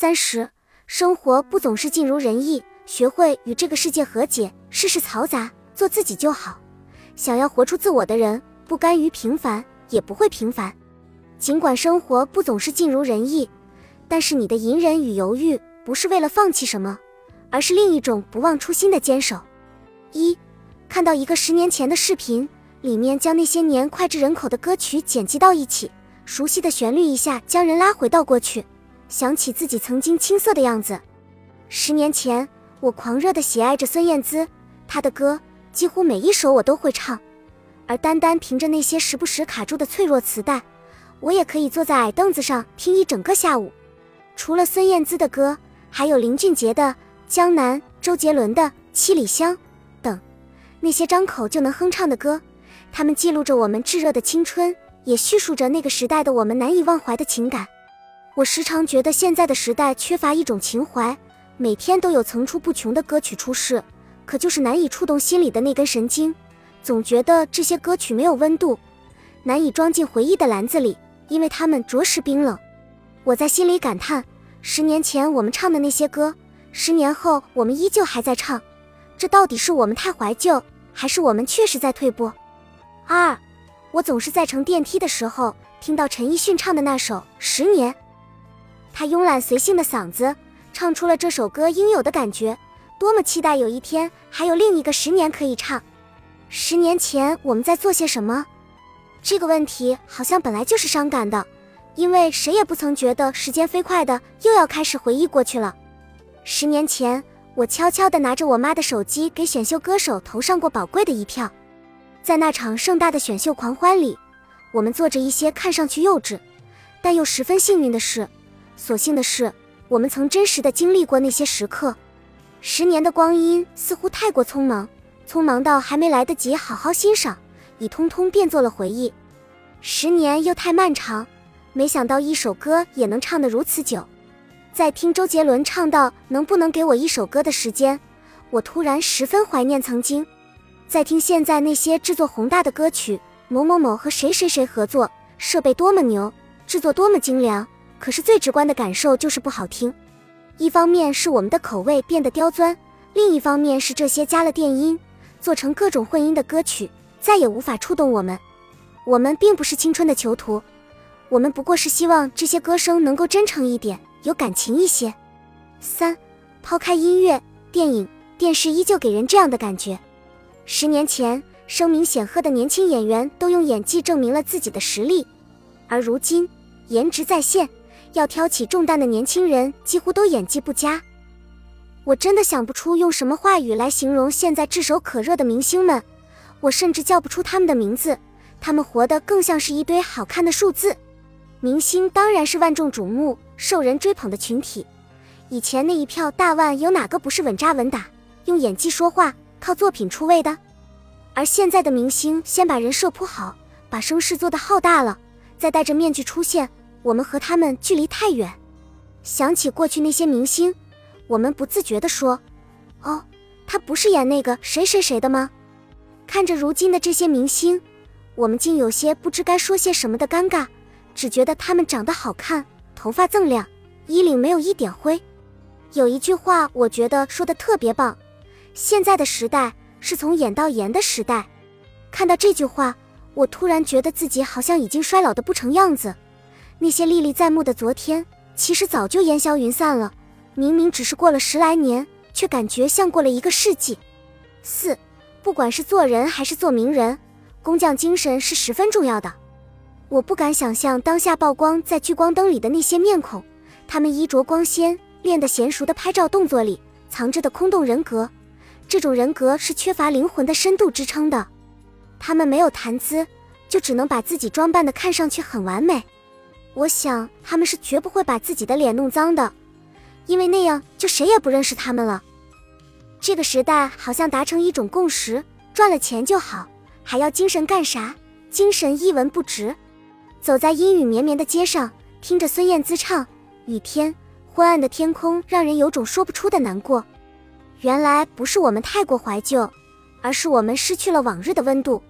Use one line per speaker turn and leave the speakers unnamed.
三十，生活不总是尽如人意，学会与这个世界和解，世事嘈杂，做自己就好。想要活出自我的人，不甘于平凡，也不会平凡。尽管生活不总是尽如人意，但是你的隐忍与犹豫，不是为了放弃什么，而是另一种不忘初心的坚守。一，看到一个十年前的视频，里面将那些年脍炙人口的歌曲剪辑到一起。熟悉的旋律一下将人拉回到过去，想起自己曾经青涩的样子。十年前，我狂热的喜爱着孙燕姿，她的歌几乎每一首我都会唱。而单单凭着那些时不时卡住的脆弱磁带，我也可以坐在矮凳子上听一整个下午。除了孙燕姿的歌，还有林俊杰的《江南》、周杰伦的《七里香》等，那些张口就能哼唱的歌，他们记录着我们炙热的青春。也叙述着那个时代的我们难以忘怀的情感。我时常觉得现在的时代缺乏一种情怀，每天都有层出不穷的歌曲出世，可就是难以触动心里的那根神经。总觉得这些歌曲没有温度，难以装进回忆的篮子里，因为它们着实冰冷。我在心里感叹：十年前我们唱的那些歌，十年后我们依旧还在唱，这到底是我们太怀旧，还是我们确实在退步？二。我总是在乘电梯的时候听到陈奕迅唱的那首《十年》，他慵懒随性的嗓子唱出了这首歌应有的感觉。多么期待有一天还有另一个十年可以唱！十年前我们在做些什么？这个问题好像本来就是伤感的，因为谁也不曾觉得时间飞快的又要开始回忆过去了。十年前，我悄悄地拿着我妈的手机给选秀歌手投上过宝贵的一票。在那场盛大的选秀狂欢里，我们做着一些看上去幼稚，但又十分幸运的事。所幸的是，我们曾真实的经历过那些时刻。十年的光阴似乎太过匆忙，匆忙到还没来得及好好欣赏，已通通变作了回忆。十年又太漫长，没想到一首歌也能唱得如此久。在听周杰伦唱到“能不能给我一首歌”的时间，我突然十分怀念曾经。在听现在那些制作宏大的歌曲，某某某和谁谁谁合作，设备多么牛，制作多么精良，可是最直观的感受就是不好听。一方面是我们的口味变得刁钻，另一方面是这些加了电音，做成各种混音的歌曲再也无法触动我们。我们并不是青春的囚徒，我们不过是希望这些歌声能够真诚一点，有感情一些。三，抛开音乐、电影、电视，依旧给人这样的感觉。十年前，声名显赫的年轻演员都用演技证明了自己的实力，而如今，颜值在线，要挑起重担的年轻人几乎都演技不佳。我真的想不出用什么话语来形容现在炙手可热的明星们，我甚至叫不出他们的名字，他们活得更像是一堆好看的数字。明星当然是万众瞩目、受人追捧的群体，以前那一票大腕有哪个不是稳扎稳打，用演技说话？靠作品出位的，而现在的明星先把人设铺好，把声势做得浩大了，再戴着面具出现，我们和他们距离太远。想起过去那些明星，我们不自觉地说：“哦，他不是演那个谁谁谁的吗？”看着如今的这些明星，我们竟有些不知该说些什么的尴尬，只觉得他们长得好看，头发锃亮，衣领没有一点灰。有一句话，我觉得说的特别棒。现在的时代是从眼到颜的时代。看到这句话，我突然觉得自己好像已经衰老的不成样子。那些历历在目的昨天，其实早就烟消云散了。明明只是过了十来年，却感觉像过了一个世纪。四，不管是做人还是做名人，工匠精神是十分重要的。我不敢想象当下曝光在聚光灯里的那些面孔，他们衣着光鲜、练得娴熟的拍照动作里藏着的空洞人格。这种人格是缺乏灵魂的深度支撑的，他们没有谈资，就只能把自己装扮的看上去很完美。我想他们是绝不会把自己的脸弄脏的，因为那样就谁也不认识他们了。这个时代好像达成一种共识：赚了钱就好，还要精神干啥？精神一文不值。走在阴雨绵绵的街上，听着孙燕姿唱《雨天》，昏暗的天空让人有种说不出的难过。原来不是我们太过怀旧，而是我们失去了往日的温度。